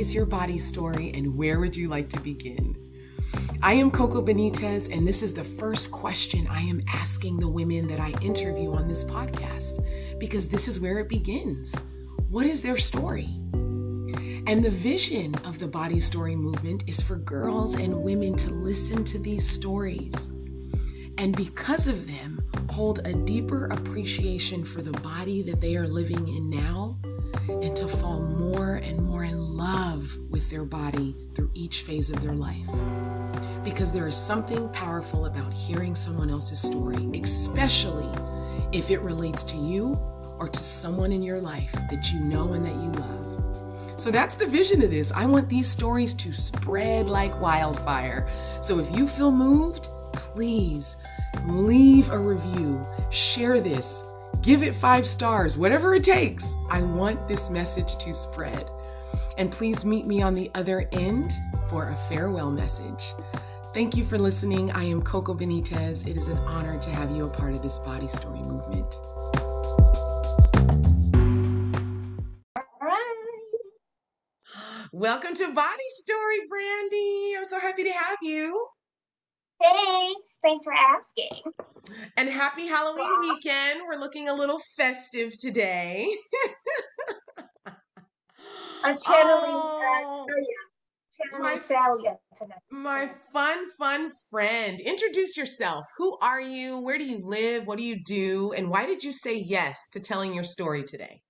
is your body story and where would you like to begin? I am Coco Benitez, and this is the first question I am asking the women that I interview on this podcast because this is where it begins. What is their story? And the vision of the Body Story movement is for girls and women to listen to these stories. And because of them, hold a deeper appreciation for the body that they are living in now and to fall more and more in love with their body through each phase of their life. Because there is something powerful about hearing someone else's story, especially if it relates to you or to someone in your life that you know and that you love. So that's the vision of this. I want these stories to spread like wildfire. So if you feel moved, please leave a review, share this, give it five stars, whatever it takes. I want this message to spread. And please meet me on the other end for a farewell message. Thank you for listening. I am Coco Benitez. It is an honor to have you a part of this body story movement. Welcome to Body Story, Brandy. I'm so happy to have you. Thanks. Thanks for asking. And happy Halloween wow. weekend. We're looking a little festive today. I'm channeling uh, oh, oh my, my fun, fun friend. Introduce yourself. Who are you? Where do you live? What do you do? And why did you say yes to telling your story today?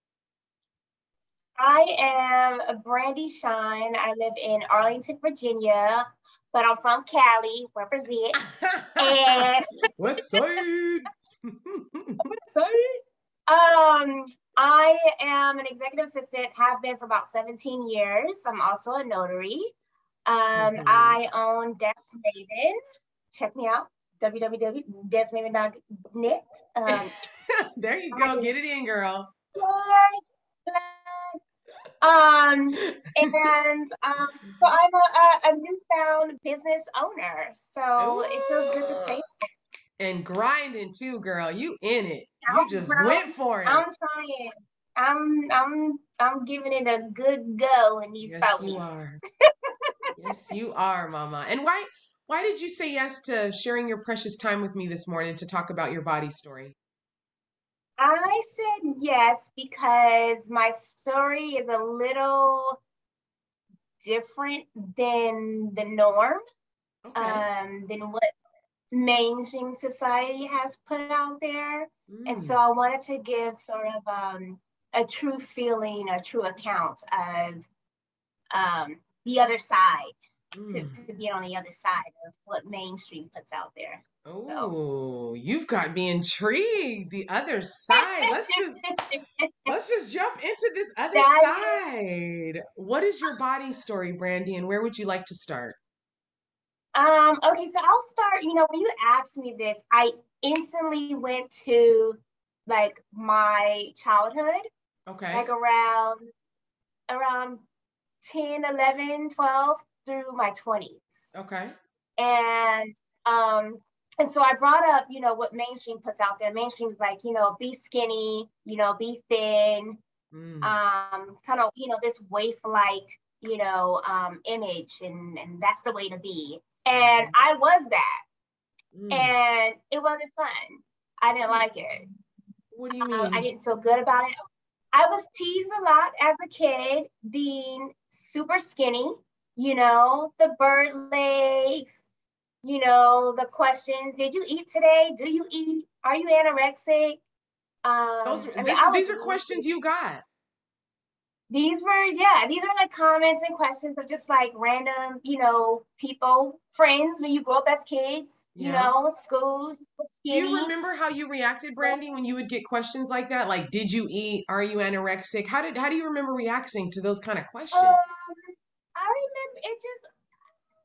I am Brandy Shine. I live in Arlington, Virginia but I'm from Cali, represent. and West Side. West Side. Um, I am an executive assistant, have been for about 17 years. I'm also a notary. Um, mm-hmm. I own Desk Maven. Check me out, www.deskmaven.net. Um, there you go. I, Get it in, girl. Um, and um, so I'm a, a, newfound business owner. So Ooh. it feels good to say. And grinding too, girl. You in it. You just went for it. I'm trying. I'm I'm I'm giving it a good go in these yes, you are. yes, you are, Mama. And why why did you say yes to sharing your precious time with me this morning to talk about your body story? I said yes because my story is a little different than the norm, okay. um, than what mainstream society has put out there. Mm. And so mm. I wanted to give sort of um, a true feeling, a true account of um, the other side, mm. to, to be on the other side of what mainstream puts out there. Oh, so. you've got me intrigued. The other side. Let's just let's just jump into this other that side. Is... What is your body story, Brandy, and where would you like to start? Um, okay, so I'll start, you know, when you asked me this, I instantly went to like my childhood. Okay. Like around around 10, 11, 12 through my 20s. Okay. And um and so I brought up, you know, what mainstream puts out there. Mainstream's like, you know, be skinny, you know, be thin, mm. um, kind of, you know, this waif-like, you know, um, image, and and that's the way to be. And mm. I was that, mm. and it wasn't fun. I didn't like it. What do you mean? Um, I didn't feel good about it. I was teased a lot as a kid, being super skinny. You know, the bird legs, you know, the questions, did you eat today? Do you eat? Are you anorexic? Um, Those, I mean, this, these are questions you got. These were, yeah, these are like comments and questions of just like random, you know, people, friends when you grow up as kids, yeah. you know, school. Do you remember how you reacted, Brandy, when you would get questions like that? Like, did you eat? Are you anorexic? How did how do you remember reacting to those kind of questions? Um, I remember it just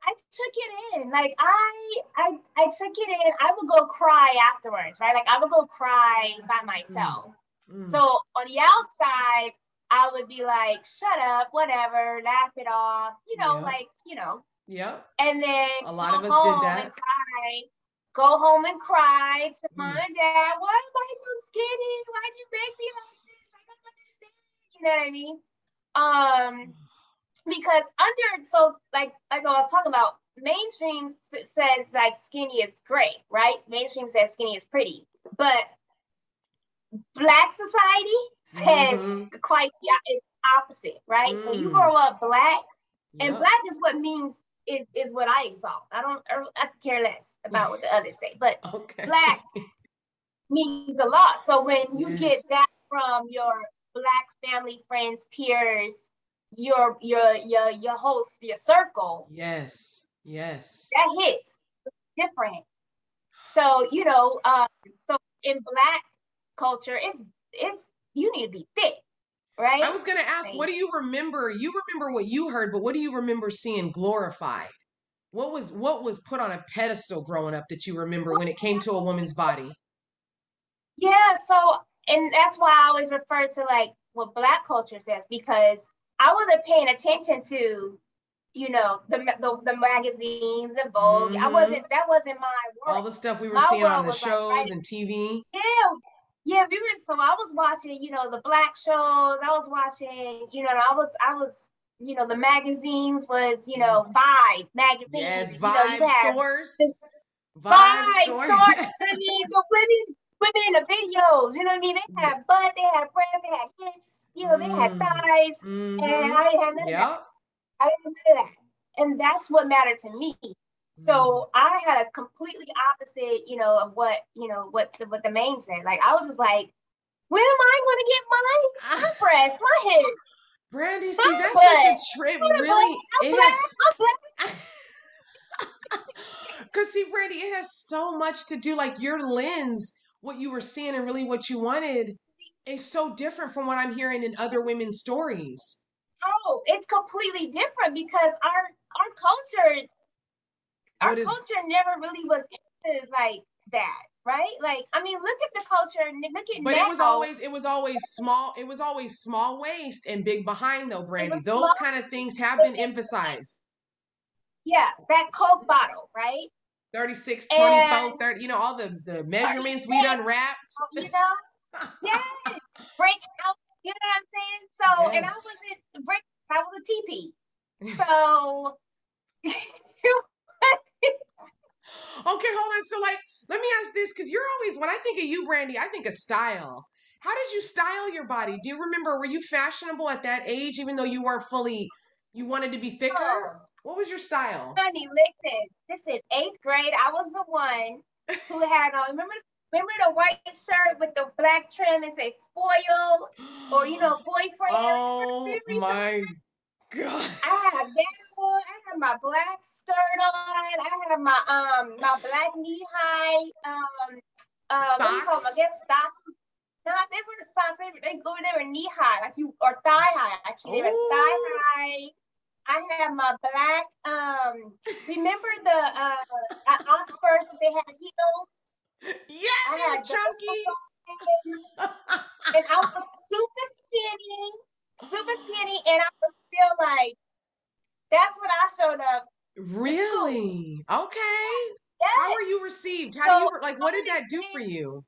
I took it in. Like I, I, I took it in. I would go cry afterwards, right? Like I would go cry by myself. Mm. So on the outside, I would be like, "Shut up, whatever, laugh it off," you know, like you know. Yep. And then a lot of us did that. Cry, go home and cry to mm. mom and dad. Why am I so skinny? Why'd you make me like this? I don't understand. You know what I mean? Um because under so like like I was talking about, mainstream says like skinny is great, right? Mainstream says skinny is pretty, but black society says mm-hmm. quite yeah, it's opposite, right? Mm. So you mm. grow up black, and yep. black is what means is is what I exalt. I don't I care less about what the others say, but okay. black means a lot. So when you yes. get that from your black family, friends, peers, your your your your host, your circle. Yes, yes. That hits different. So you know, um, so in black culture, it's it's you need to be thick, right? I was gonna ask, what do you remember? You remember what you heard, but what do you remember seeing glorified? What was what was put on a pedestal growing up that you remember when it came to a woman's body? Yeah, so and that's why I always refer to like what black culture says because I wasn't paying attention to, you know, the the, the magazines, the Vogue. Mm-hmm. I wasn't that wasn't my world. All the stuff we were my seeing on the shows like, right? and TV. Yeah, yeah, we were so I was watching, you know, the black shows. I was watching, you know, I was I was, you know, the magazines was, you know, Vibe magazine. Yes, Vibe you know, Source. Vibe, Vibe Source. I mean, the women women in the videos, you know what I mean? They had butt, they had breasts, they had hips, you know, they had mm. thighs, mm-hmm. and I didn't have none yep. of that. I didn't do that. And that's what mattered to me. So mm. I had a completely opposite, you know, of what, you know, what the, what the main said. Like I was just like, when am I going to get my, my breasts, my hips? Brandy, see, that's butt. such a trip. Really, it has. Because see, Brandy, it has so much to do. Like your lens what you were seeing and really what you wanted is so different from what I'm hearing in other women's stories. Oh, it's completely different because our our culture our is, culture never really was into like that, right? Like, I mean, look at the culture. Look at but now. it was always it was always small. It was always small waist and big behind, though, Brandy. Those small, kind of things have been emphasized. Yeah, that Coke bottle, right? 36, 24, 30, you know, all the, the measurements we done rapped. Oh, you know, yeah, break out, you know what I'm saying? So, yes. and I wasn't break, I was a TP. So, okay, hold on. So, like, let me ask this because you're always, when I think of you, Brandy, I think of style. How did you style your body? Do you remember, were you fashionable at that age, even though you weren't fully, you wanted to be thicker? Oh. What was your style? Honey, listen, listen. Eighth grade, I was the one who had on. Remember, remember the white shirt with the black trim and say "spoiled" or you know, boyfriend. Oh my god! I had that on. I had my black skirt on. I had my um my black knee high um uh what do you call them? I guess socks. No, they were the socks. They, they, they were knee high, like you or thigh high. Actually, they were thigh high I have my black. Um, remember the uh, at Oxford they had heels. Yes, I had chunky. and I was super skinny, super skinny, and I was still like, that's when I showed up. Really? Okay. Yes. How were you received? How so, do you like? What did that do for you?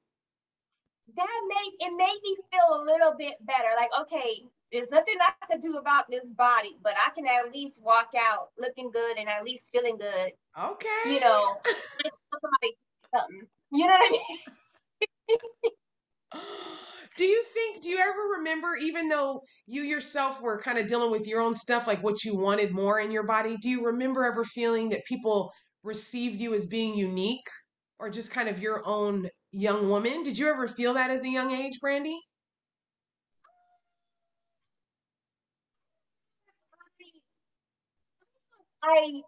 That made it made me feel a little bit better. Like, okay, there's nothing I can do about this body, but I can at least walk out looking good and at least feeling good. Okay. You know, somebody something. You know what I mean? do you think do you ever remember even though you yourself were kind of dealing with your own stuff like what you wanted more in your body do you remember ever feeling that people received you as being unique or just kind of your own young woman did you ever feel that as a young age brandy I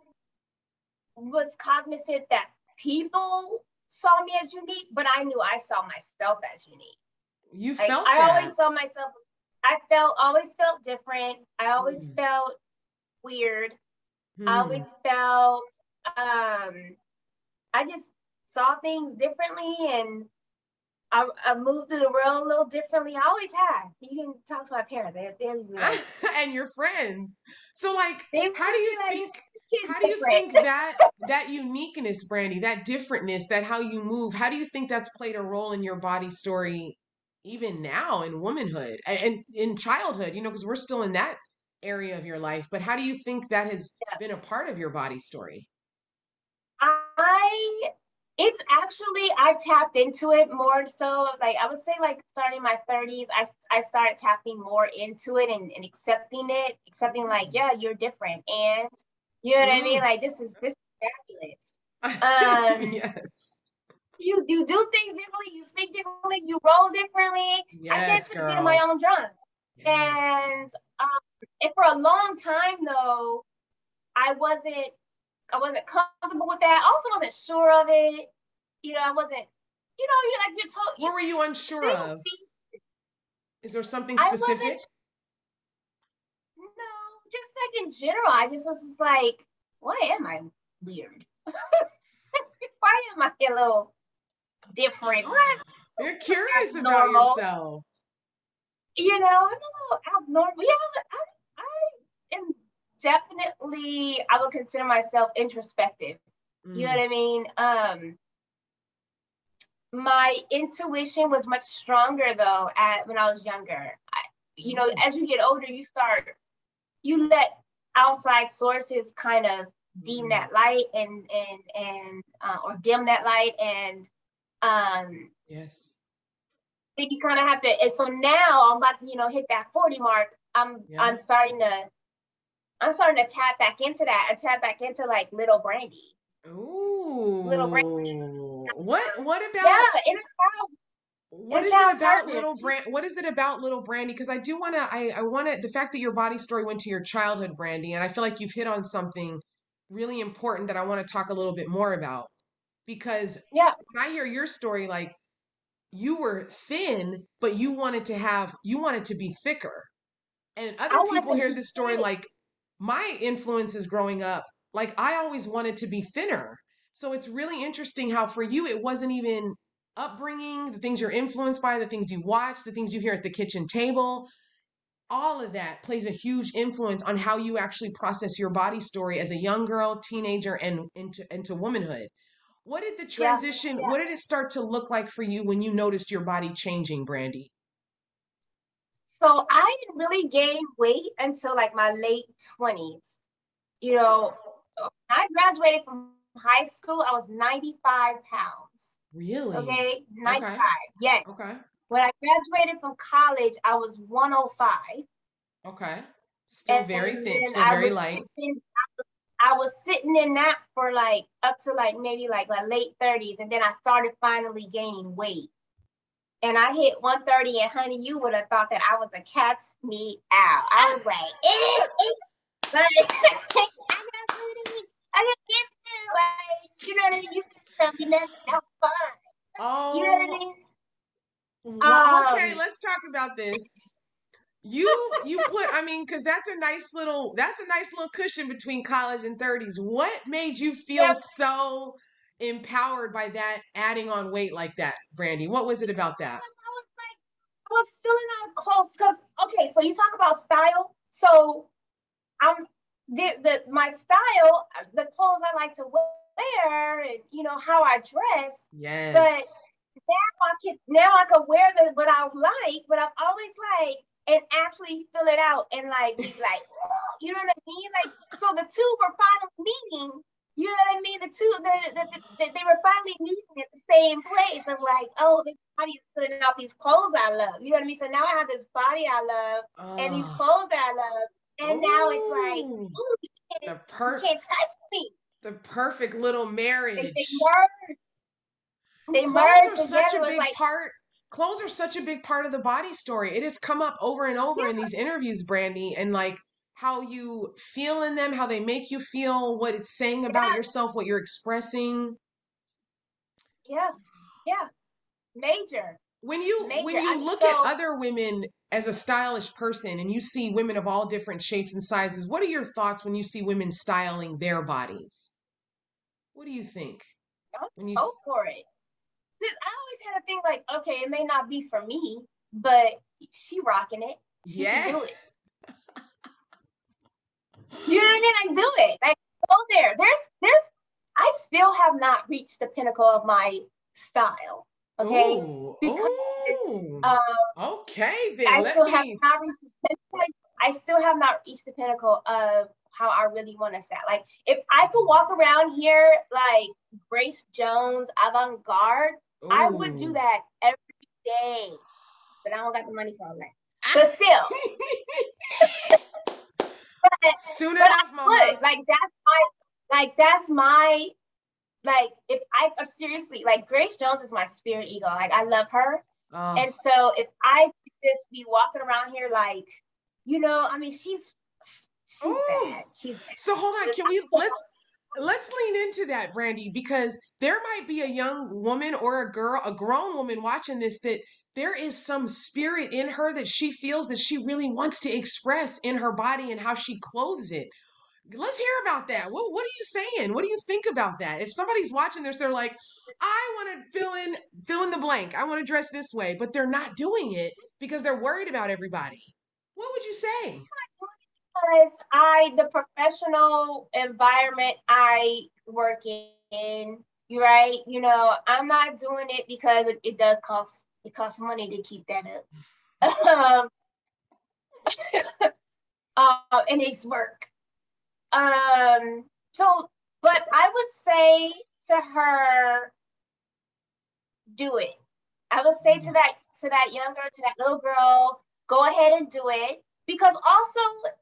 was cognizant that people saw me as unique, but I knew I saw myself as unique. You like, felt I that. always saw myself. I felt always felt different. I always mm. felt weird. Mm. I always felt. Um, I just saw things differently, and I, I moved through the world a little differently. I always have. You can talk to my parents; they're, they're like, and your friends. So, like, how do you like, think? How do you think that that uniqueness, Brandy, that differentness, that how you move, how do you think that's played a role in your body story, even now in womanhood and in childhood? You know, because we're still in that area of your life, but how do you think that has Yeah. been a part of your body story? I it's actually I tapped into it more so like I would say like starting my 30s I I started tapping more into it and, and accepting it accepting like yeah you're different and you know what I mean Mm. like this is this is fabulous Um, yes. you you do things differently you speak differently you roll differently yes, I get to girl. be in my own drum Yes. and um and for a long time though I wasn't I wasn't comfortable with that. I also wasn't sure of it. You know, I wasn't, you know, you like you're told What were you unsure of? be- Is there something specific? no, just like in general. I just was just like, why am I weird? why am I a little different? What? You're curious about yourself. You know, I'm a little abnormal. Yeah, I, I am definitely, I would consider myself introspective. You know Mm. what I mean? Um, my intuition was much stronger though at when I was younger. I, you know, as you get older, you start you let outside sources kind of deem Mm. that light and and and uh, or dim that light and um Yes. then you kind of have to and so now i'm about to you know hit that 40 mark i'm Yeah. i'm starting to i'm starting to tap back into that and tap back into like little brandy. Ooh. Little brandy. What what about yeah inner child what is it about little brand what is it about little brandy? Because i do want to i i want to the fact that your body story went to your childhood brandy and i feel like you've hit on something really important that i want to talk a little bit more about. Because yeah. when i hear your story like you were thin but you wanted to have you wanted to be thicker. And other I people hear this story thick. like my influences growing up like i always wanted to be thinner. So it's really interesting how for you it wasn't even upbringing the things you're influenced by the things you watch the things you hear at the kitchen table. All of that plays a huge influence on how you actually process your body story as a young girl teenager and into into womanhood. What did the Yeah, transition yeah. what did it start to look like for you when you noticed your body changing brandy So I didn't really gain weight until like my late 20s. You know, when I graduated from high school, I was 95 pounds. really Okay, 95. Okay. Yes. okay When I graduated from college, I was 105. okay still And very thin still I very light sitting- I was sitting in that for like up to like maybe like my late 30s. And then I started finally gaining weight. And I hit 130, and honey, you would have thought that I was a cat's meat out. I was like, eh, eh. like I got booty, I got like you know what I mean. You tell me nothing, fun. oh You know what I mean? Well, okay, Um, let's talk about this. You you put I mean cuz that's a nice little that's a nice little cushion between college and 30s. What made you feel Yep. so empowered by that adding on weight like that, Brandy? What was it about that? I was like, I was filling out clothes because okay, so you talk about style. So I'm the the my style, the clothes I like to wear, and you know how I dress. Yes. But now I can now I can wear the what I like, but I've always like and actually fill it out and like be like, you know what I mean? Like so the two were finally meeting. You know what I mean? The two the, the, the, the- they were finally meeting at the same place. I'm like, oh, this body is putting out these clothes I love. You know what I mean? So now I have this body I love and these Oh, clothes I love, and now it's like, ooh, ooh, you the can't, per you can't touch me. the perfect little They, marriage. they merge. They Clothes merge are such a big like part. Clothes are such a big part of the body story. It has come up over and over in these interviews, Brandy, and like how you feel in them, how they make you feel, what it's saying about Yeah. yourself, what you're expressing. Yeah, yeah, major. When you when Major. you I- look so- at other women as a stylish person and you see women of all different shapes and sizes, what are your thoughts when you see women styling their bodies? What do you think? When you Go for it. I always had a thing like, okay, it may not be for me, but she rocking it. She yeah. can do it. You know what I mean? I do it. Like go there. There's there's I still have not reached the pinnacle of my style. Okay. Ooh, Because, ooh. Um, okay then. I let still me have not reached the pinnacle. I still have not reached the pinnacle of how I really want to sound. Like if I could walk around here like Grace Jones, avant garde, I would do that every day. But I don't got the money for all that. But still. But, Soon but enough, mama. Like that's my like that's my like if I uh, seriously like Grace Jones is my spirit ego. Like I love her. Oh. And so if I just be walking around here like, you know, I mean she's she's bad. She's bad. So hold on, can we let's let's lean into that, Brandy, because there might be a young woman or a girl, a grown woman watching this that there is some spirit in her that she feels that she really wants to express in her body and how she clothes it. Let's hear about that. What what are you saying? What do you think about that? If somebody's watching this, they're like, I want to fill in fill in the blank. I want to dress this way, but they're not doing it because they're worried about everybody. What would you say? Because I the professional environment I work in, right? You know, I'm not doing it because it, it does cost it costs money to keep that up. um, uh, and it's work. Um, so, but I would say to her, do it. I would say to that to that young girl, to that little girl, go ahead and do it. Because also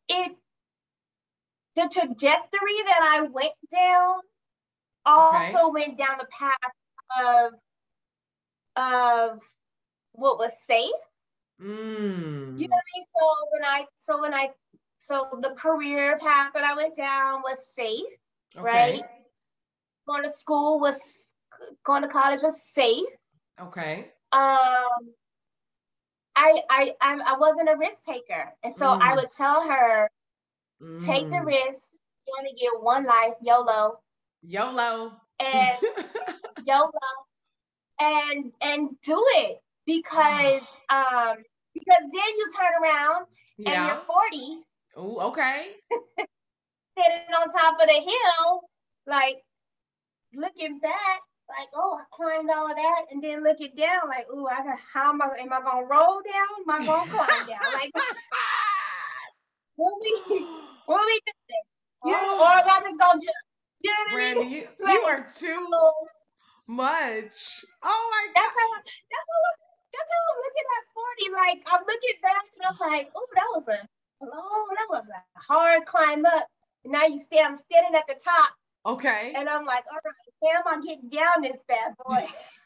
it the trajectory that I went down also okay. went down the path of of what was safe. Mm. You know what I mean? So when I so when I so the career path that I went down was safe, okay. right? Going to school was going to college was safe. Okay. Um I I I, I wasn't a risk taker. And so mm. I would tell her, mm. take the mm. risk. You only get one life, YOLO. YOLO. And YOLO. And and do it because um because then you turn around yeah. and you're 40. Oh, okay. sitting on top of the hill, like looking back, like, oh, I climbed all of that, and then looking down, like, oh, I how am I am I gonna roll down? Am I gonna climb down? Like what we what we doing? Oh. or am I just gonna jump? You know what Brandy, I mean? You, like, you are too much. Oh my god. That's how that's how that's how I'm looking at 40. Like I'm looking back and I'm like, oh, that was a long, that was a hard climb up. And now you stay, I'm standing at the top. Okay. And I'm like, all right, damn, I'm getting down this bad boy.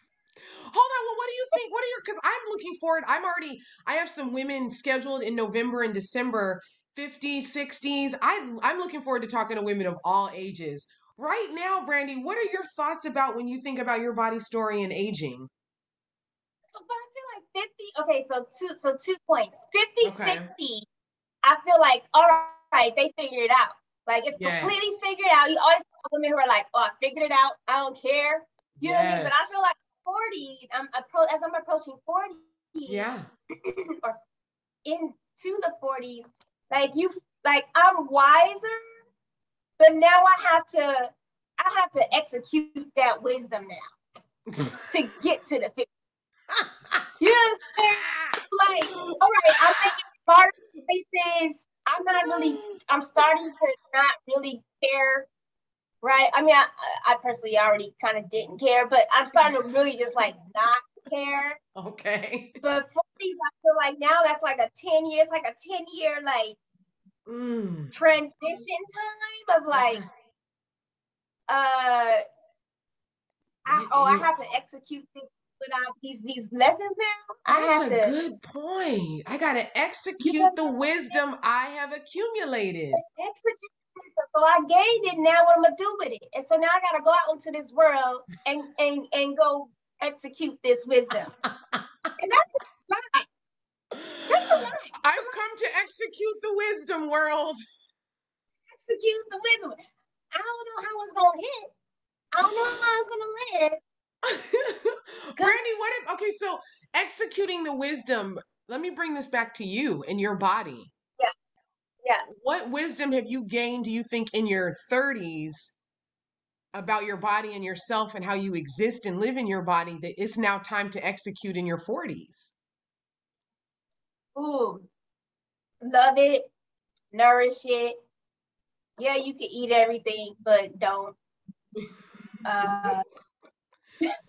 Hold on. Well, what do you think? What are your? Because I'm looking forward. I'm already. I have some women scheduled in November and December, 50s, 60s. I I'm looking forward to talking to women of all ages. Right now, Brandy, what are your thoughts about when you think about your body story and aging? 50 okay so two so two points. 50 okay. 60 i feel like all right they figured it out. Like it's yes. completely figured out. You always have women who are like oh i figured it out. I don't care. You yes. know what i mean? But i feel like 40 i'm appro- as i'm approaching 40 yeah. or into the 40s like you like i'm wiser but now i have to i have to execute that wisdom now to get to the 50 you know what I'm saying? Like, all right, I'm making smart choices. I'm not really, I'm starting to not really care. Right. I mean, I, I personally already kind of didn't care, but I'm starting to really just like not care. Okay. But 40s, I feel like now that's like a 10 years, like a 10 year like mm. transition time of like, uh, I, oh, I have to execute this without these these lessons now. I That's have a to, good point. I gotta execute the wisdom I have accumulated. Execute so I gained it. Now what I'm gonna do with it? And so now I gotta go out into this world and and and go execute this wisdom. and that's right. That's right. I've come to execute the wisdom world. Execute the wisdom. I don't know how it's gonna hit. I don't know how it's gonna land. Brandy, what if okay, so executing the wisdom, let me bring this back to you and your body. Yeah. Yeah. What wisdom have you gained, do you think, in your 30s about your body and yourself and how you exist and live in your body that it's now time to execute in your 40s? Ooh, love it, nourish it. Yeah, you can eat everything, but don't. Uh,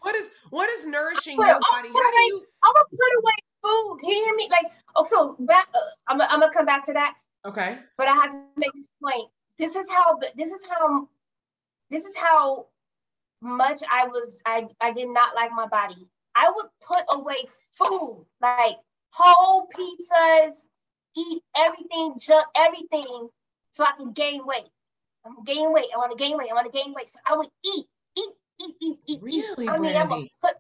what is what is nourishing your body? How do you? I'm gonna put away food. Do you hear me? Like, oh, so back. Uh, I'm, I'm gonna come back to that. Okay. But I have to make this point. This is how. This is how. This is how much I was. I I did not like my body. I would put away food like whole pizzas, eat everything, junk everything, so I can gain weight. I'm gain weight. I want to gain weight. I want to gain weight. So I would eat, eat, eat, eat, eat. Really. I mean, I would put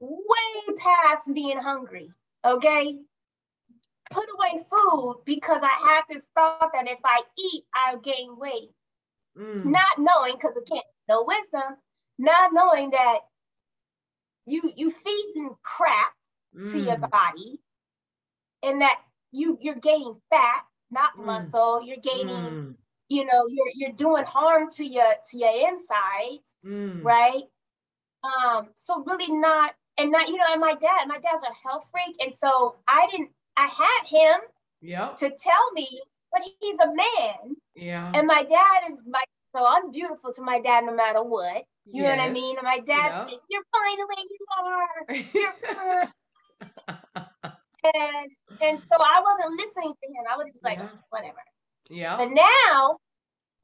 way past being hungry. Okay, put away food because I had this thought that if I eat, I'll gain weight. Mm. Not knowing, because again, no wisdom, not knowing that you you feeding crap mm. to your mm. body and that you you're gaining fat, not mm. muscle, you're gaining mm. You know, you're you're doing harm to your to your insides, mm. right? Um so really not and not you know and my dad my dad's a health freak and so I didn't I had him yeah to tell me but he's a man yeah and my dad is my so I'm beautiful to my dad no matter what you yes. know what I mean? And my dad said, You're fine the way you are. You're fine. and and so I wasn't listening to him. I was just like, yeah. whatever. Yeah. But now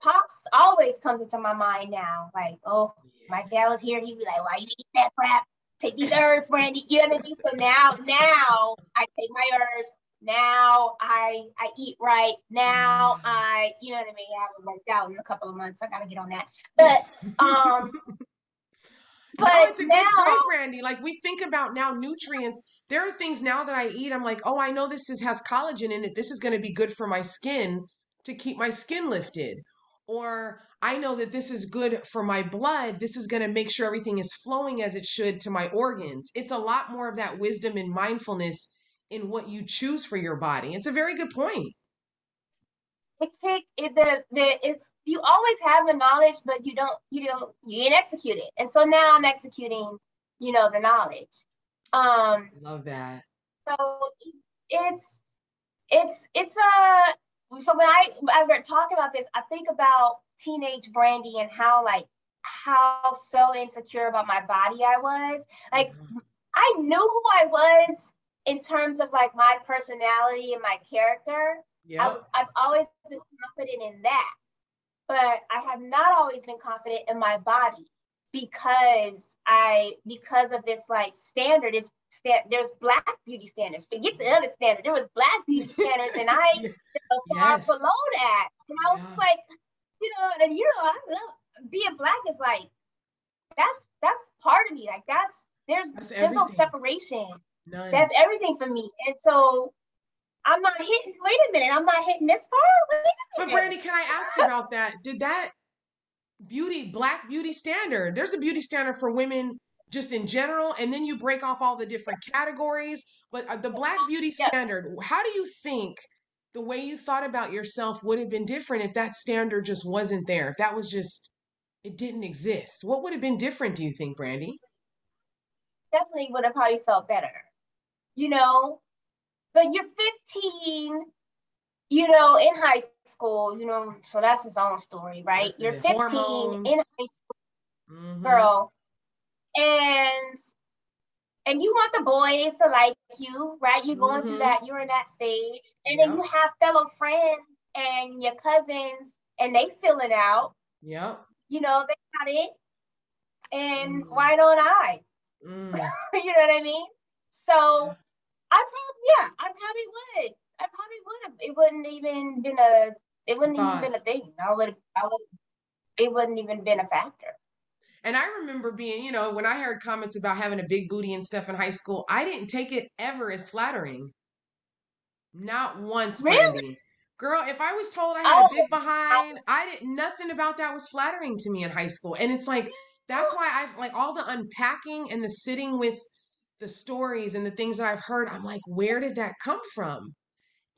Pops always comes into my mind now. Like, oh, my dad was here, he'd be like, Why you eat that crap? Take these herbs, Brandy. You know what I mean? So now, now I take my herbs now I I eat right. Now mm. I, you know what I mean. I haven't worked out in a couple of months. I gotta get on that. But um, but no, it's a now, good point, Brandy. Like we think about now nutrients. There are things now that I eat. I'm like, oh, I know this is has collagen in it. This is going to be good for my skin to keep my skin lifted. Or I know that this is good for my blood. This is going to make sure everything is flowing as it should to my organs. It's a lot more of that wisdom and mindfulness in what you choose for your body. It's a very good point. It, it, the, the, it's you always have the knowledge, but you don't you don't you ain't execute it. And so now I'm executing, you know, the knowledge. Um, love that. So it's it's it's a so when I as we're talking about this, I think about teenage Brandy and how like how so insecure about my body I was. Like mm-hmm. I knew who I was in terms of like my personality and my character, yep. I was, I've always been confident in that. But I have not always been confident in my body because I because of this like standard is there's black beauty standards. Forget the mm. other standard. There was black beauty standards, and I know, far below that. And I was yeah. like, you know, and you know, I love being black is like that's that's part of me. Like that's there's that's there's no separation. None. That's everything for me. And so I'm not hitting, wait a minute, I'm not hitting this far. But Brandy, can I ask about that? Did that beauty, black beauty standard, there's a beauty standard for women just in general, and then you break off all the different categories. But uh, the black beauty standard, how do you think the way you thought about yourself would have been different if that standard just wasn't there? If that was just, it didn't exist? What would have been different, do you think, Brandy? Definitely would have probably felt better you know, but you're 15, you know, in high school, you know, so that's his own story, right? That's you're it. 15 Hormones. in high school, mm-hmm. girl, and and you want the boys to like you, right? You're going mm-hmm. through that, you're in that stage, and yep. then you have fellow friends and your cousins, and they fill it out. Yep. You know, they got it. And mm. why don't I? Mm. you know what I mean? So I probably yeah, I probably would. I probably would have. It wouldn't even been a. It wouldn't even been a thing. I would. I would. It wouldn't even been a factor. And I remember being, you know, when I heard comments about having a big booty and stuff in high school, I didn't take it ever as flattering. Not once, really? Brandy. Girl, if I was told I had oh, a big behind, I didn't nothing about that was flattering to me in high school. And it's like that's why I like all the unpacking and the sitting with the stories and the things that I've heard, I'm like, where did that come from?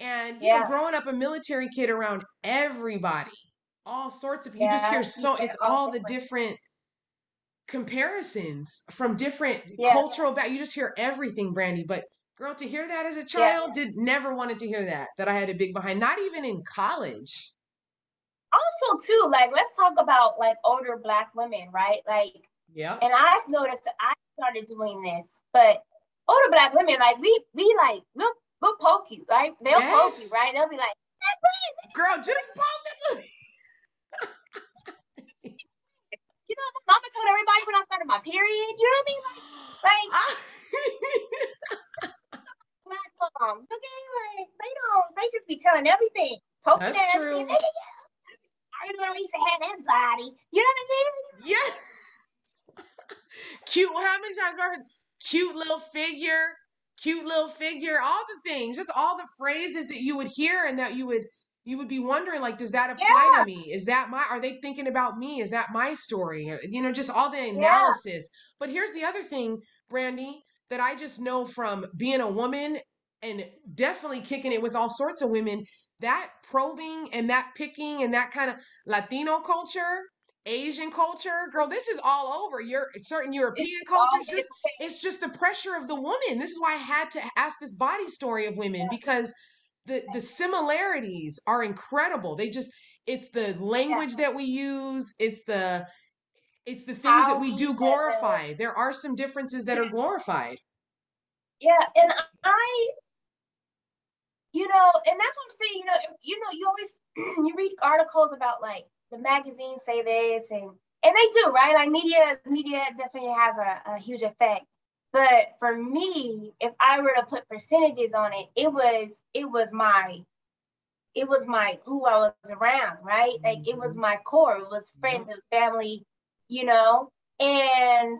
And you yeah. know, growing up a military kid around everybody, all sorts of you yeah. just hear so it's all the different comparisons from different yeah. cultural back. You just hear everything, Brandy. But Girl, to hear that as a child, did never wanted to hear that, that I had a big behind, not even in college. Also, too, like let's talk about like older black women, right? Like, yeah. And I noticed I started doing this, but older black women, like we we like we'll we'll poke you, right? They'll yes. poke you, right? They'll be like, girl, just poke them. you know, my mama told everybody when I started my period. You know what I mean? Like, like black moms, okay? Like they don't, they just be telling everything. Poke That's them, true. I remember we used to have that body. You know what I mean? Yes. Cute. Well, how many times have I heard cute little figure, cute little figure, all the things, just all the phrases that you would hear and that you would you would be wondering like does that apply yeah. to me is that my are they thinking about me is that my story uh, you know just all the analysis yeah. but here's the other thing brandy that i just know from being a woman and definitely kicking it with all sorts of women that probing and that picking and that kind of latino culture Asian culture, girl, this is all over. Your certain European cultures, just, it's just the pressure of the woman. This is why I had to ask this body story of women because the the similarities are incredible. They just it's the language that we use, it's the it's the things How that we do glorify. There are some differences that are glorified. Yeah, and I you know, and that's what I'm saying, you know, you know, you always you read articles about like the magazines say this and and they do right? Like media media definitely has a, a huge effect. But for me if i were to put percentages on it it was it was my it was my who i was around right? Like it was mm-hmm. my core. It was friends it was family you know? And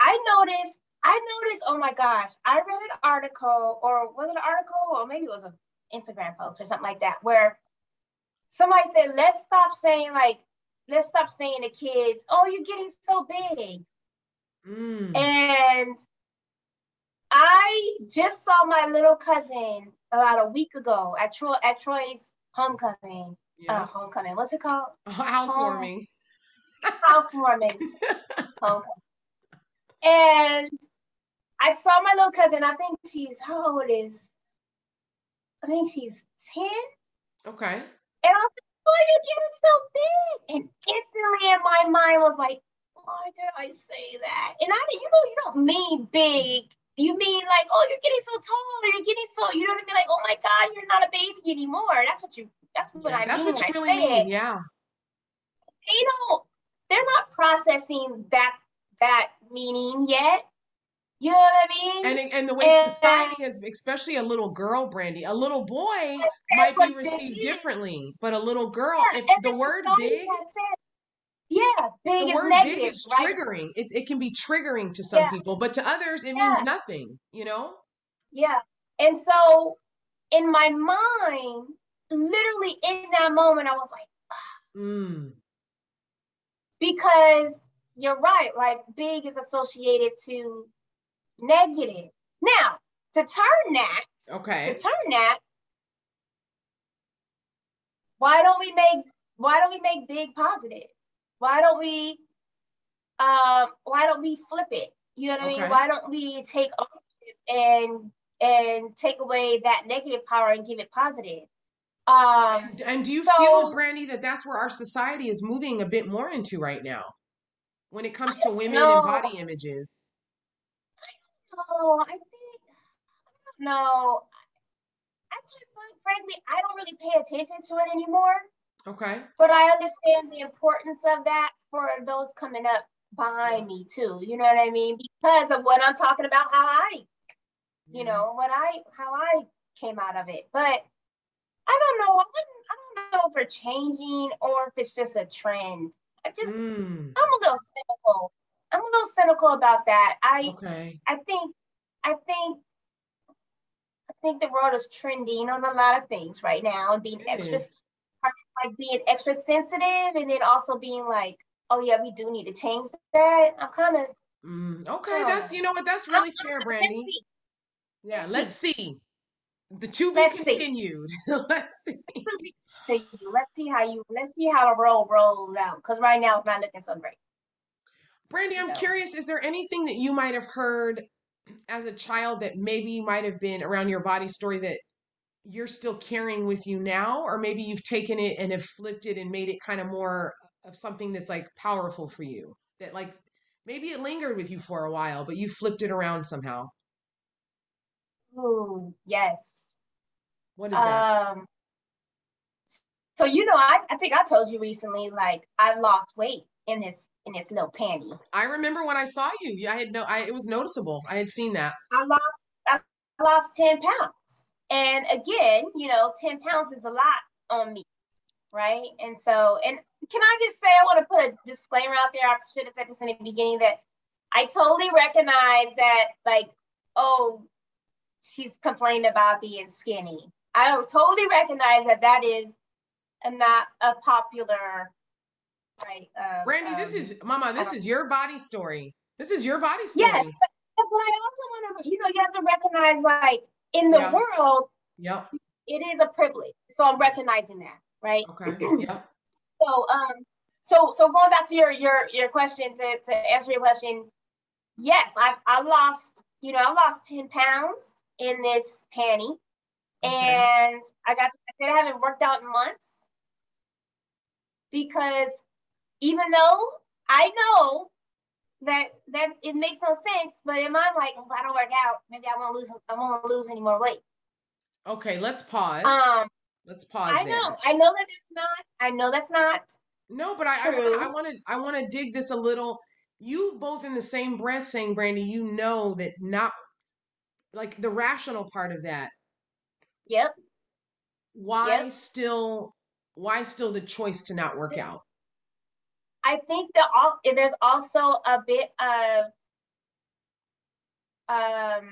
i noticed i noticed oh my gosh i read an article or was it an article? Or maybe it was an instagram post or something like that where somebody said, let's stop saying like, let's stop saying to kids, oh, you're getting so big. Mm. And I just saw my little cousin about a week ago at Troy at Troy's homecoming. Yeah. Uh, homecoming. What's it called? Housewarming. Housewarming. homecoming. And I saw my little cousin. I think she's how old is? I think she's ten. Okay. And I was like, oh why are you getting so big? And instantly in my mind was like, why did I say that? And I, you know, you don't mean big. You mean like, oh, you're getting so tall, or you're getting so, you know what I mean? Like, oh my God, you're not a baby anymore. That's what you, that's what yeah, I that's mean. That's what you really mean, it. yeah. You know, they're not processing that that meaning yet. You know what I mean? And and the way and, society has, especially a little girl, Brandy, a little boy might be received differently, but a little girl, yeah, if the word big, yeah, big the is word negative, big is right? triggering. It it can be triggering to some yeah. people, but to others, it yeah. means nothing. You know? Yeah, and so in my mind, literally in that moment, I was like, mm. because you're right. Like big is associated to negative. Now, to turn that, okay, to turn that, why don't we make why don't we make big positive? Why don't we um why don't we flip it? You know what okay. I mean? Why don't we take and and take away that negative power and give it positive? Um, and, and do you so, feel, Brandy, that that's where our society is moving a bit more into right now when it comes to women know. and body images? Know. I think I don't know. Actually, frankly, I don't really pay attention to it anymore. Okay. But I understand the importance of that for those coming up behind me too. You know what I mean? Because of what I'm talking about, how I, you know, what I, how I came out of it. But I don't know. I, I don't know if we're changing or if it's just a trend. I just, mm. I'm a little cynical I'm a little cynical about that. I okay. I think I think I think the world is trending on a lot of things right now and being it extra is. like being extra sensitive and then also being like, oh yeah, we do need to change that. I'm kind of mm, okay. Uh, that's you know what that's really I'm, fair, Brandy. Let's yeah, let's see. The two be let's continued. let's see. Let's see how you. Let's see how the roll rolls out. Because right now it's not looking so great. Brandy, I'm curious, is there anything that you might have heard as a child that maybe might have been around your body story that you're still carrying with you now? Or maybe you've taken it and have flipped it and made it kind of more of something that's like powerful for you? That like maybe it lingered with you for a while but you flipped it around somehow. Ooh, yes. what is that? Um, so you know, I, I think I told you recently, like I lost weight in this in this little panty. i remember when i saw you Yeah, i had no i it was noticeable i had seen that I lost I lost 10 pounds. And again, you know, 10 pounds is a lot on me. Right. And so, and can I just say, I want to put a disclaimer out there. I should have said this in the beginning that I totally recognize that, like, oh, she's complained about being skinny. I totally recognize that that is a, not a popular, right? Brandy this um, is mama this is your body story this is your body story Yes, but, but I also want to, you know, you have to recognize, like, in the Yeah. world, yep it is a privilege. So I'm recognizing that, right? okay yep So um so so going back to your your your question to, to answer your question, yes, I I lost, you know, I lost 10 pounds in this panty. Okay. And I got to I said I haven't worked out in months because even though I know that that it makes no sense, but in my like if I don't work out, maybe I won't lose I won't lose any more weight. okay let's pause Um let's pause I there know, I know that it's not, I know that's not No, but I True. I want to I want to dig this a little. You both in the same breath saying, Brandy, you know that not like the rational part of that. yep. Why Yep. still why still the choice to not work out? I think that all there's also a bit of um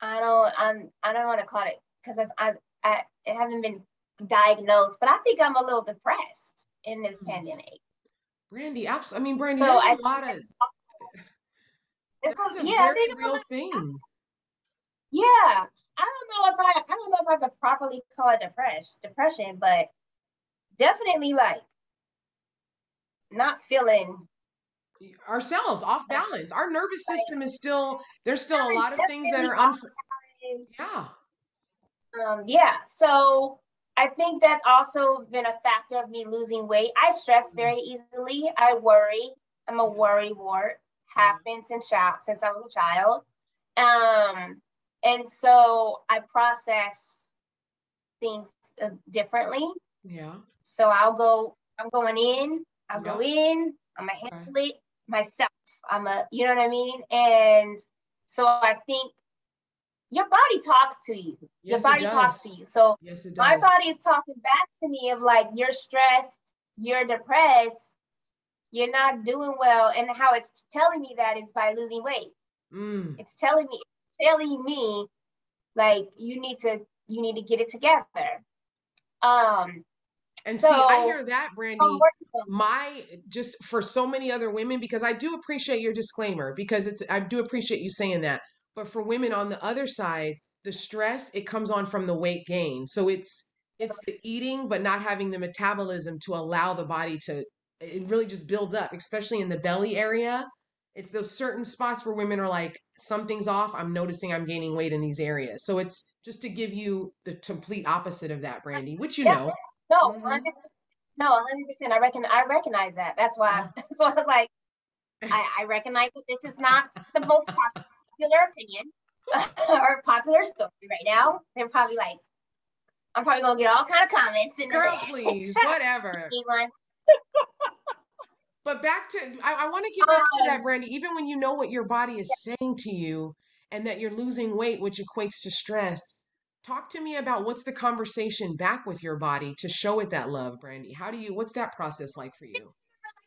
I don't I'm I don't want to call it because I, I I it haven't been diagnosed, but I think I'm a little depressed in this Hmm. pandemic. Brandy, abs- I mean, Brandy, So there's a I lot of that's a yeah, I very a real thing. yeah. I don't know if I I don't know if I could properly call it depression depression, but definitely like not feeling Ourselves off balance. Our nervous system is still there's still a lot of things that are unf- yeah. Um, yeah, so I think that's also been a factor of me losing weight. I stress very easily. I worry. I'm a worry wart. Have been since child since I was a child. Um, and so I process things uh, differently. Yeah. So I'll go. I'm going in. I'll go in. I'm gonna Okay. handle it myself. I'm a. You know what I mean? And so I think your body talks to you. Yes, your body talks to you. So Yes, it my body is talking back to me of like you're stressed, you're depressed, you're not doing well, and how it's telling me that is by losing weight. Mm. It's telling me, telling me, like you need to, you need to get it together. Um, And see, I hear that, Brandy. so I'm working on- my just for so many other women because I do appreciate your disclaimer because it's I do appreciate you saying that. But for women on the other side, the stress it comes on from the weight gain. So it's it's the eating but not having the metabolism to allow the body to it really just builds up, especially in the belly area. It's those certain spots where women are like something's off, I'm noticing I'm gaining weight in these areas. So it's just to give you the complete opposite of that, Brandy, which you Yeah. know. No, Mhm. 100 no, hundred percent. I reckon I recognize that. That's why. That's why I was like, I, I recognize that this is not the most popular opinion or popular story right now. They're probably like, I'm probably gonna get all kind of comments in Girl, please, whatever. But back to, I, I want to get back to that, Um, Brandy. Even when you know what your body is saying to you and that you're losing weight, which equates to stress, talk to me about what's the conversation back with your body to show it that love, Brandy. How do you, what's that process like for you?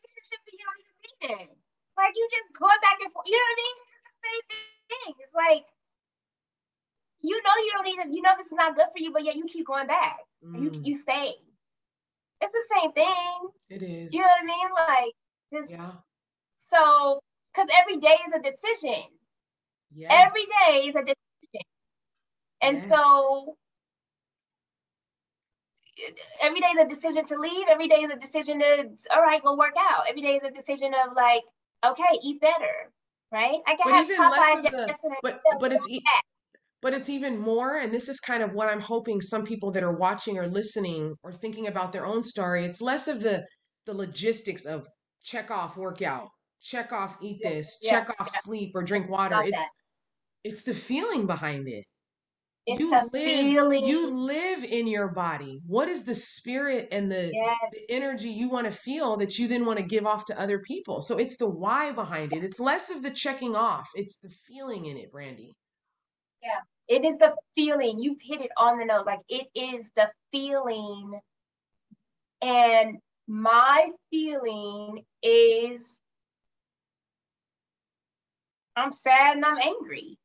relationship you don't even be in. Like you just going back and forth. You know what I mean? It's just the same thing. It's like you know you don't even you know this is not good for you, but yet you keep going back. You Mm, you stay. It's the same thing. it is. You know what I mean? Like this. Yeah. So, because every day is a decision. Yes. Every day is a decision. And Yes. so every day is a decision to leave. Every day is a decision to, all right, go work out. Every day is a decision of like, okay, eat better. right? I can but have Popeyes the, but but it's e- but it's even more and this is kind of what i'm hoping some people that are watching or listening or thinking about their own story it's less of the the logistics of check off workout check off eat this yeah, check off yeah. sleep or drink water it's that. it's the feeling behind it it's you live feeling. you live in your body. What is the spirit and the, yes. the energy you want to feel that you then want to give off to other people? So it's the why behind it. It's less of the checking off. It's the feeling in it brandy yeah. It is the feeling. You've hit it on the note like it is the feeling. And my feeling is i'm sad and i'm angry.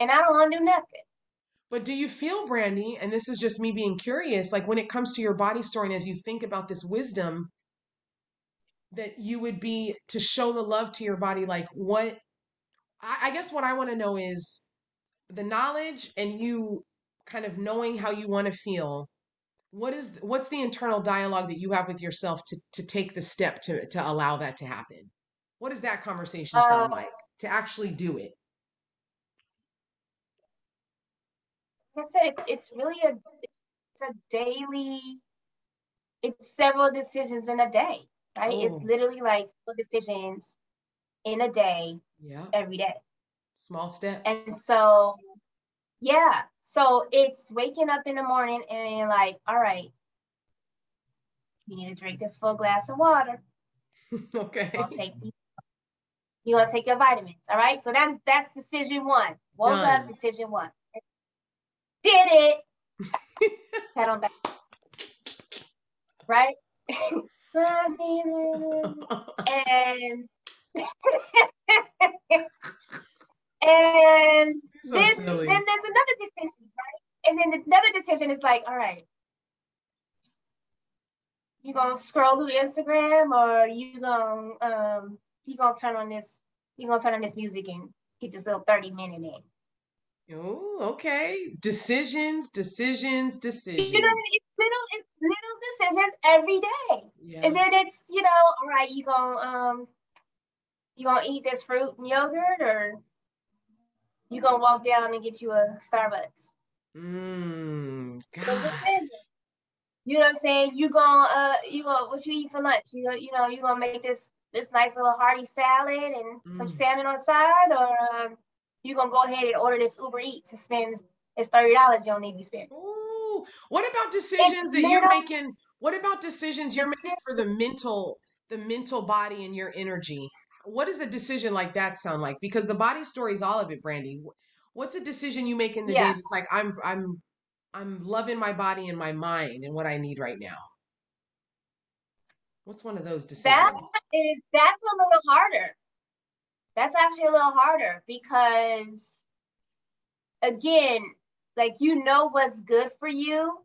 And i don't want to do nothing but do you feel, Brandy, and this is just me being curious, like when it comes to your body story and as you think about this wisdom, that you would be to show the love to your body, like what I, I guess what I want to know is the knowledge and you kind of knowing how you want to feel. What is what's the internal dialogue that you have with yourself to to take the step to to allow that to happen? What does that conversation sound uh, like to actually do it? Like I said, it's it's really a it's a daily, it's several decisions in a day, right? Oh. It's literally like several decisions in a day, yeah, every day. Small steps. And so, yeah, so it's waking up in the morning and like, all right, you need to drink this full glass of water. okay. You're gonna take. You're gonna take your vitamins. All right. So that's that's decision one. Woke up, decision one did it. Pat on back. Right? and and so this, then there's another decision, right? And then another decision is like, all right, you gonna scroll through Instagram or you gonna um you gonna turn on this you gonna turn on this music and get this little 30 minute in. Oh, okay. Decisions, decisions, decisions. You know, it's little, it's little decisions every day. Yeah. And then it's, you know, all right, you gonna um you gonna eat this fruit and yogurt or you gonna walk down and get you a Starbucks. Mmm. You know what I'm saying? You gonna uh you gonna what you eat for lunch? You know, you know, you gonna make this this nice little hearty salad and mm. some salmon on the side or um you're gonna go ahead and order this Uber Eats and spend it's thirty dollars you don't need to be spending. Ooh, what about decisions it's that you're making? What about decisions you're making for the mental, the mental body and your energy? What does a decision like that sound like? Because the body story is all of it, Brandy. What's a decision you make in the yeah. day that's like I'm I'm I'm loving my body and my mind and what I need right now? What's one of those decisions? That is that's a little harder that's actually a little harder because again like you know what's good for you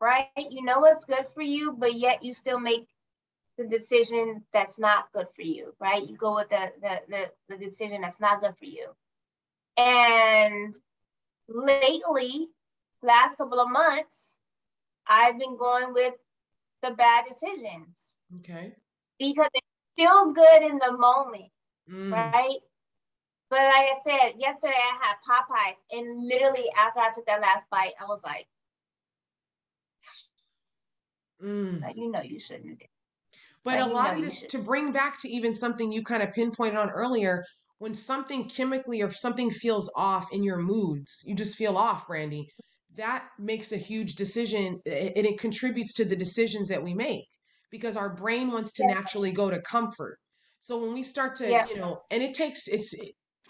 right? You know what's good for you but yet you still make the decision that's not good for you right? You go with the the the, the decision that's not good for you. And lately last couple of months i've been going with the bad decisions. Okay. Because it feels good in the moment mm. right? But like I said, yesterday I had Popeyes, and literally after I took that last bite, I was like, mm. you know, you shouldn't. But like, a lot of this, to bring back to even something you kind of pinpointed on earlier, when something chemically or something feels off in your moods, you just feel off, Brandy. That makes a huge decision and it contributes to the decisions that we make because our brain wants to yeah. naturally go to comfort. So when we start to, yeah. you know, and it takes it's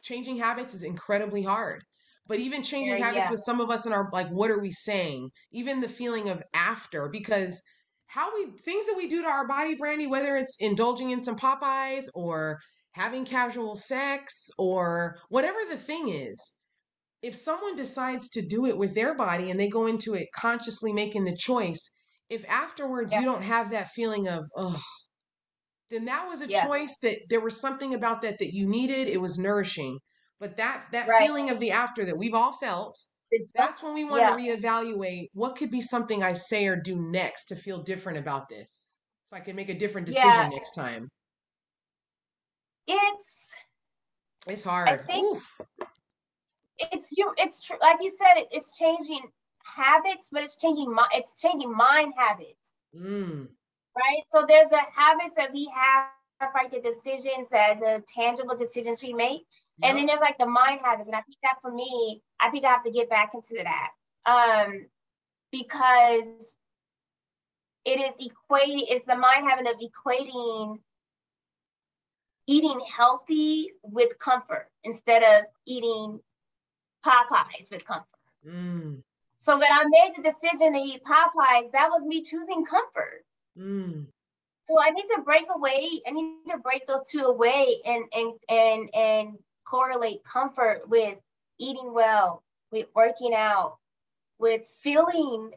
changing habits is incredibly hard. But even changing yeah, habits yeah. with some of us in our like, what are we saying? Even the feeling of after, because how we things that we do to our body, Brandy, whether it's indulging in some Popeyes or having casual sex or whatever the thing is, if someone decides to do it with their body and they go into it consciously making the choice, if afterwards yeah. you don't have that feeling of, oh, then that was a yeah. choice that there was something about that that you needed. It was nourishing. But that that right. feeling of the after that we've all felt, that's when we want yeah. to reevaluate what could be something I say or do next to feel different about this. So I can make a different decision yeah. next time. It's It's hard. I think it's you. It's true. like you said. It, it's changing habits, but it's changing. My, it's changing mind habits. Mm. Right. So there's the habits that we have, like the decisions that the tangible decisions we make, yep. and then there's like the mind habits. And I think that for me, I think I have to get back into that. Um, because it is equating, it's the mind habit of equating eating healthy with comfort instead of eating Popeyes with comfort. Mm. So when I made the decision to eat Popeyes, that was me choosing comfort. Mm. So I need to break away. I need to break those two away and and and and correlate comfort with eating well, with working out, with feeling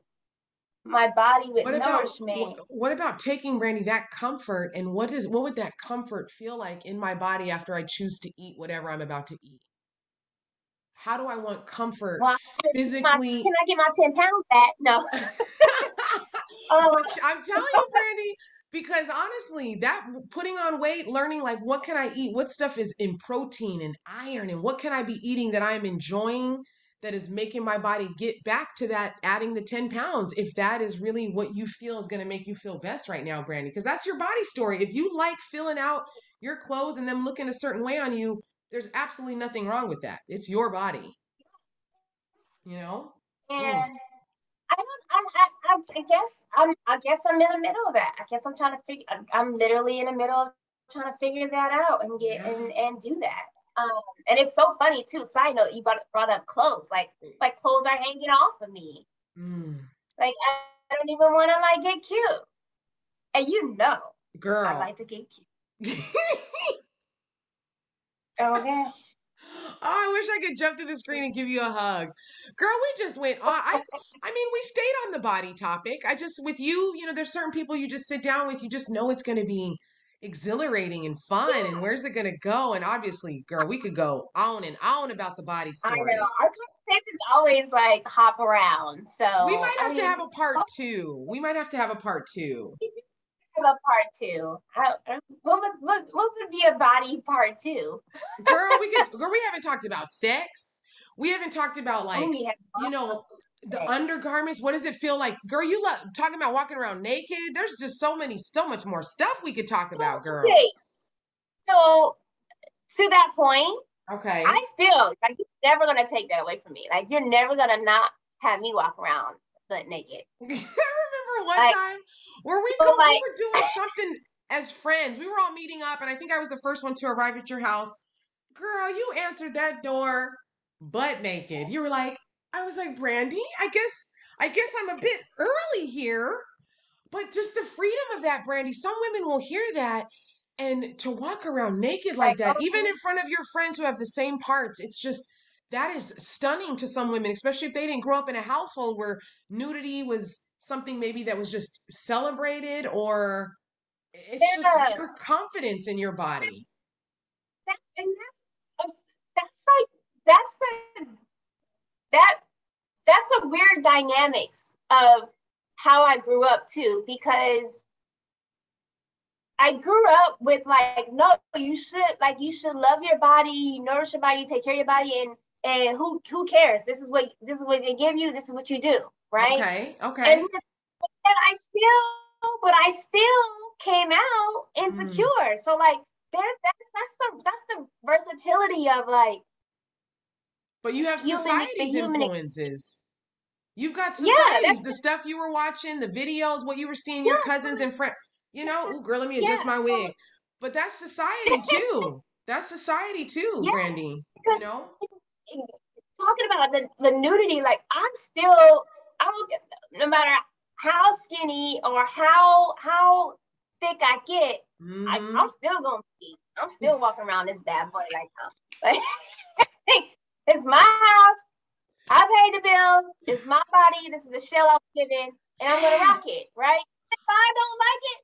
my body with what nourishment. About, what about taking Brandy that comfort and what does what would that comfort feel like in my body after I choose to eat whatever I'm about to eat? How do I want comfort well, physically? Can I get my 10 pounds back? No. um, I'm telling you, Brandy, because honestly, that putting on weight, learning like what can I eat, what stuff is in protein and iron, and what can I be eating that I'm enjoying that is making my body get back to that adding the 10 pounds if that is really what you feel is going to make you feel best right now brandy because that's your body story. If you like filling out your clothes and them looking a certain way on you there's absolutely nothing wrong with that. It's your body. You know? And mm. i don't I, I, I guess i'm i guess i'm in the middle of that i guess i'm trying to figure i'm literally in the middle of trying to figure that out and get yeah. and and do that um, and it's so funny too. Side note, you brought, brought up clothes. Like my clothes are hanging off of me. Mm. Like I, I don't even want to like get cute. And you know, girl, I like to get cute. okay. Oh, I wish I could jump through the screen and give you a hug. Girl, we just went on. I, I mean, we stayed on the body topic. I just, with you, you know, there's certain people you just sit down with, you just know it's going to be exhilarating and fun yeah. and where's it going to go and obviously girl we could go on and on about the body story. I know. Our conversations always like hop around. So We might have I mean, to have a part 2. We might have to have a part 2 about part two. Uh, what would what, what would be a body part two? girl, we girl, we haven't talked about sex. We haven't talked about oh, like oh, you know the undergarments. What does it feel like, girl? You love talking about walking around naked. There's just so many, so much more stuff we could talk about, girl. Okay. So to that point, okay, I still like you're never gonna take that away from me. Like you're never gonna not have me walk around butt naked i remember one like, time where we, go, like, we were doing something as friends we were all meeting up and i think i was the first one to arrive at your house girl you answered that door butt naked you were like I was like, Brandy, I guess I guess I'm a bit early here. But just the freedom of that, Brandy. Some women will hear that and to walk around naked like that, even in front of your friends who have the same parts, it's just that is stunning to some women, especially if they didn't grow up in a household where nudity was something maybe that was just celebrated or it's yeah. just your confidence in your body. That, and that's that's like that's the that that's the weird dynamics of how I grew up too, because I grew up with like, no, you should like you should love your body, you nourish your body, you take care of your body, and and who who cares? This is what this is what they give you, this is what you do, right? Okay, okay. And, and I still, but I still came out insecure. Mm. So like there's that's that's the that's the versatility of like but you have society's influences. You've got societies, yeah, the stuff you were watching, the videos, what you were seeing your yeah, cousins and friends. You know, Ooh, girl, let me adjust yeah. my wig. But that's society too. that's society too. Brandy. You know, talking about the, the nudity, like I'm still, I don't get, no matter how skinny or how how thick I get, mm-hmm. I, am still gonna be. I'm still walking around this bad boy like, like it's my house. I paid the bill. It's my body. This is the shell I'm given, and I'm gonna rock it, right? If I don't like it,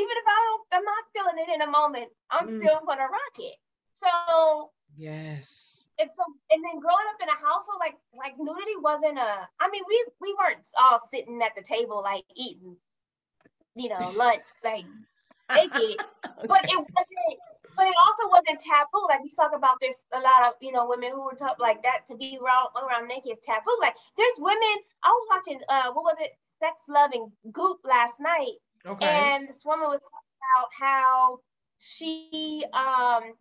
even if I don't, I'm not feeling it in a moment, I'm mm. still gonna rock it. So yes. And so, and then growing up in a household like like nudity wasn't a. I mean, we we weren't all sitting at the table like eating, you know, lunch like naked, okay. but it wasn't but it also wasn't taboo. Like we talk about, there's a lot of you know women who were tough like that to be around around naked is taboo. Like there's women. I was watching uh what was it, Sex, Love, and Goop last night, okay. and this woman was talking about how she um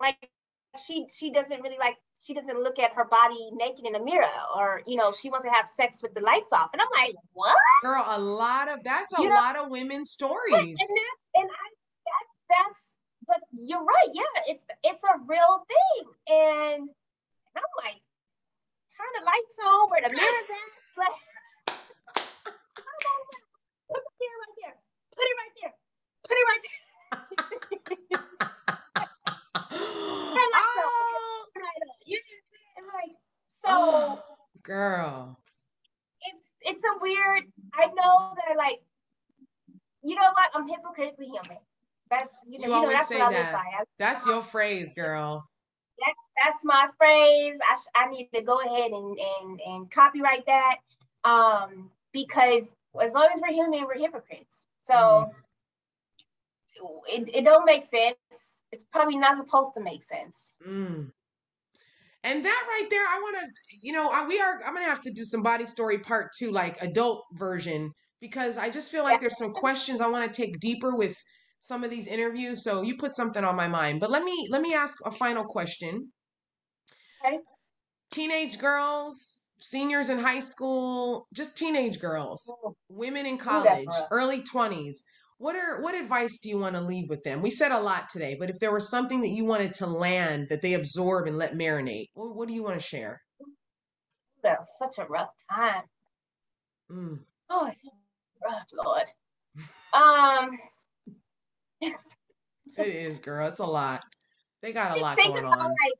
like she she doesn't really like she doesn't look at her body naked in a mirror or you know she wants to have sex with the lights off. And i'm like what? Girl a lot of that's a you lot of women's stories and that's and I, that's that's but you're right yeah it's it's a real thing. And, and i'm like turn the lights on where the mirror's at put it right there put it right there put it right there So, girl, it's it's a weird. I know that like, you know what? I'm hypocritically human. That's you know, you, you know that's what that. I That's your phrase, girl. That's that's my phrase. I sh- I need to go ahead and and and copyright that. Um, because as long as we're human, we're hypocrites. So mm. It, it don't make sense. It's probably not supposed to make sense. Mm. And that right there, I want to, you know, we are, I'm going to have to do some body story part two, like adult version, because I just feel like there's some questions I want to take deeper with some of these interviews. So you put something on my mind, but let me, let me ask a final question. Okay. Teenage girls, seniors in high school, just teenage girls, women in college, early 20s what are what advice do you want to leave with them? We said a lot today, but if there was something that you wanted to land that they absorb and let marinate, what, what do you want to share? That was such a rough time. Mm. Oh, it's so rough, Lord. Um, it is, girl. It's a lot. They got a lot going about, on. Like,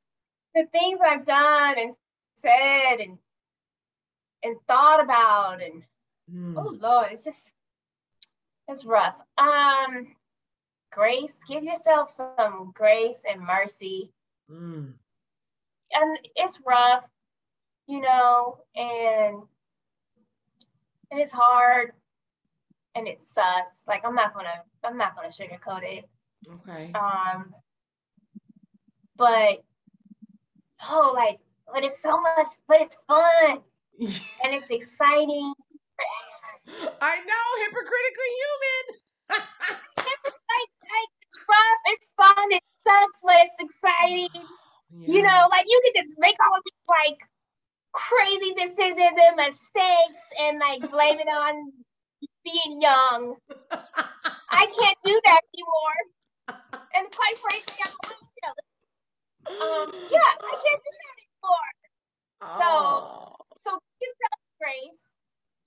the things I've done and said and and thought about and mm. oh Lord, it's just it's rough. Um, grace, give yourself some grace and mercy. Mm. And it's rough, you know, and and it's hard and it sucks. Like I'm not gonna I'm not gonna sugarcoat it. Okay. Um but oh like but it's so much but it's fun and it's exciting I know, hypocritically human. it's rough, it's fun, it sucks, but it's exciting. Yeah. You know, like you get to make all these like crazy decisions and mistakes and like blame it on being young. I can't do that anymore. And quite frankly, I'm a little jealous. Um, yeah, I can't do that anymore. So, oh. so give yourself grace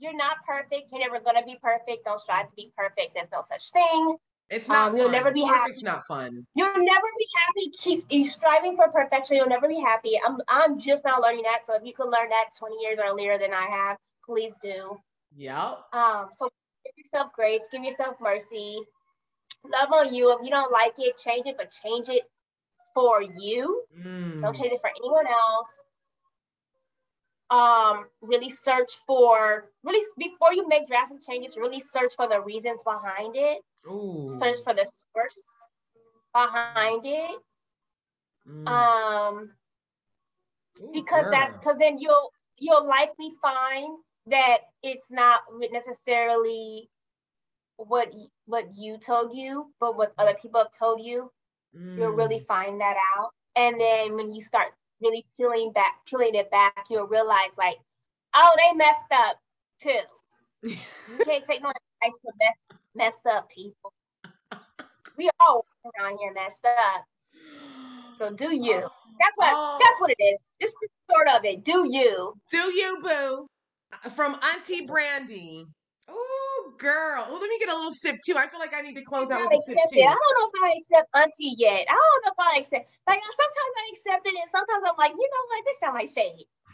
you're not perfect. You're never gonna be perfect. Don't strive to be perfect. There's no such thing. It's not. Um, you'll never be happy. It's not fun. You'll never be happy. Keep striving for perfection. You'll never be happy. I'm I'm just now learning that. So if you could learn that 20 years earlier than I have, please do. Yeah. Um. So give yourself grace. Give yourself mercy. Love on you. If you don't like it, change it. But change it for you. Mm. Don't change it for anyone else um, really search for really before you make drastic changes really search for the reasons behind it Ooh. search for the source behind it mm. um Ooh, because girl. that's because then you'll you'll likely find that it's not necessarily what what you told you but what other people have told you mm. you'll really mm. find that out and then when you start really peeling back, peeling it back, you'll realize like, oh, they messed up too. you can't take no advice from mess, messed up people. We all around here messed up. So do you. That's what oh. that's what it is. This is sort of it. Do you. Do you, boo. From Auntie Brandy. Oh, girl. Oh, let me get a little sip too. I feel like I need to close out with a sip too. It. I don't know if I accept auntie yet. I don't know if I accept. Like sometimes I accept it, and sometimes I'm like, you know what? This sounds like shade.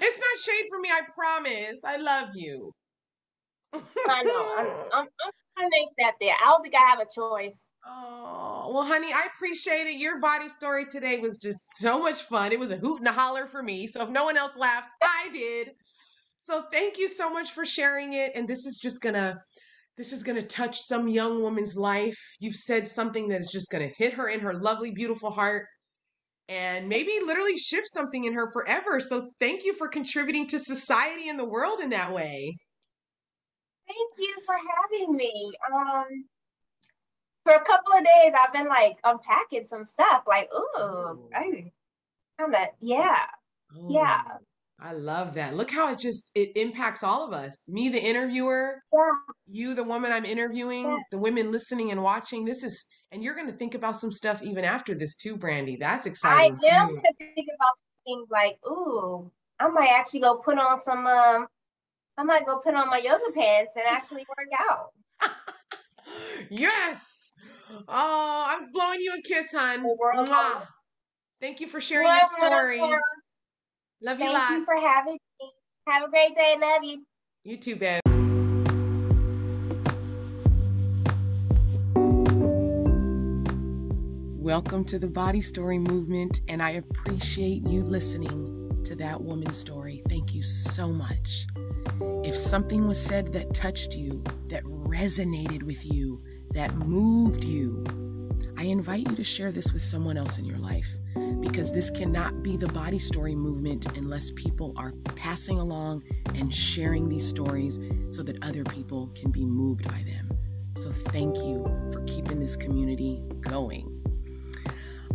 it's not shade for me. I promise. I love you. I know. I'm, I'm, I'm trying to accept it. I don't think I have a choice. Oh, well, honey, I appreciate it. Your body story today was just so much fun. It was a hoot and a holler for me. So if no one else laughs, I did. So thank you so much for sharing it. And this is just going to This is going to touch some young woman's life. You've said something that is just going to hit her in her lovely, beautiful heart and maybe literally shift something in her forever. So thank you for contributing to society and the world in that way. Thank you for having me. Um, for a couple of days, I've been like unpacking some stuff. Like, ooh, oh. I kind of, yeah, oh, yeah. I love that. Look how it just it impacts all of us. Me, the interviewer. Yeah. You, the woman I'm interviewing. Yeah. The women listening and watching. This is and you're going to think about some stuff even after this too, Brandy. That's exciting. I am to think about things like, ooh, I might actually go put on some. Um, I might go put on my yoga pants and actually work out. yes. Oh, I'm blowing you a kiss, hon. Thank you for sharing your story. Love you Thank lots. you for having me. Have a great day. Love you. You too, babe. Welcome to the Body Story Movement, and I appreciate you listening to that woman's story. Thank you so much. If something was said that touched you, that resonated with you, that moved you, I invite you to share this with someone else in your life because this cannot be the body story movement unless people are passing along and sharing these stories so that other people can be moved by them. So, thank you for keeping this community going.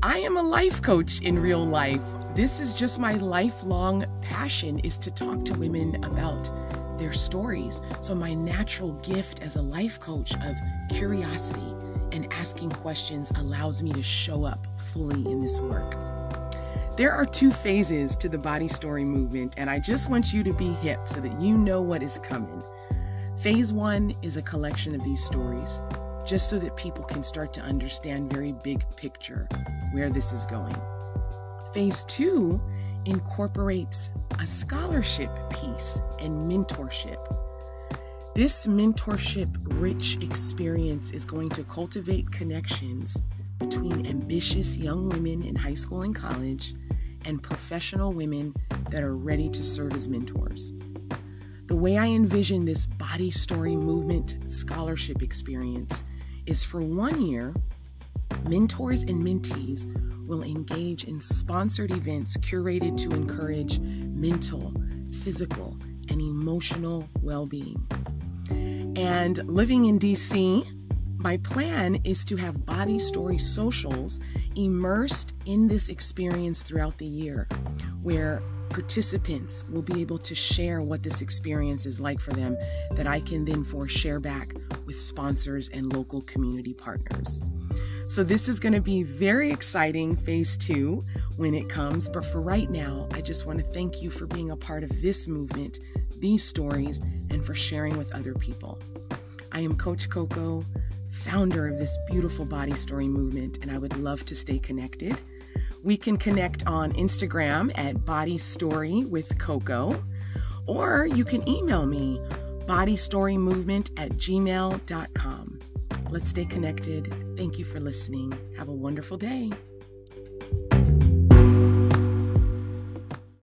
I am a life coach in real life. This is just my lifelong passion is to talk to women about their stories. So my natural gift as a life coach of curiosity and asking questions allows me to show up fully in this work. There are two phases to the body story movement, and I just want you to be hip so that you know what is coming. Phase one is a collection of these stories just so that people can start to understand very big picture where this is going. Phase two incorporates a scholarship piece and mentorship. This mentorship rich experience is going to cultivate connections between ambitious young women in high school and college and professional women that are ready to serve as mentors. The way I envision this body story movement scholarship experience is for one year, mentors and mentees will engage in sponsored events curated to encourage mental, physical, and emotional well being. And living in DC, my plan is to have body story socials immersed in this experience throughout the year, where participants will be able to share what this experience is like for them that I can then for share back with sponsors and local community partners. So this is going to be very exciting phase 2 when it comes, but for right now, I just want to thank you for being a part of this movement, these stories, and for sharing with other people. I am Coach Coco, founder of this beautiful body story movement, and I would love to stay connected. We can connect on Instagram at Body Story with Coco, or you can email me bodystorymovement at gmail.com. Let's stay connected. Thank you for listening. Have a wonderful day.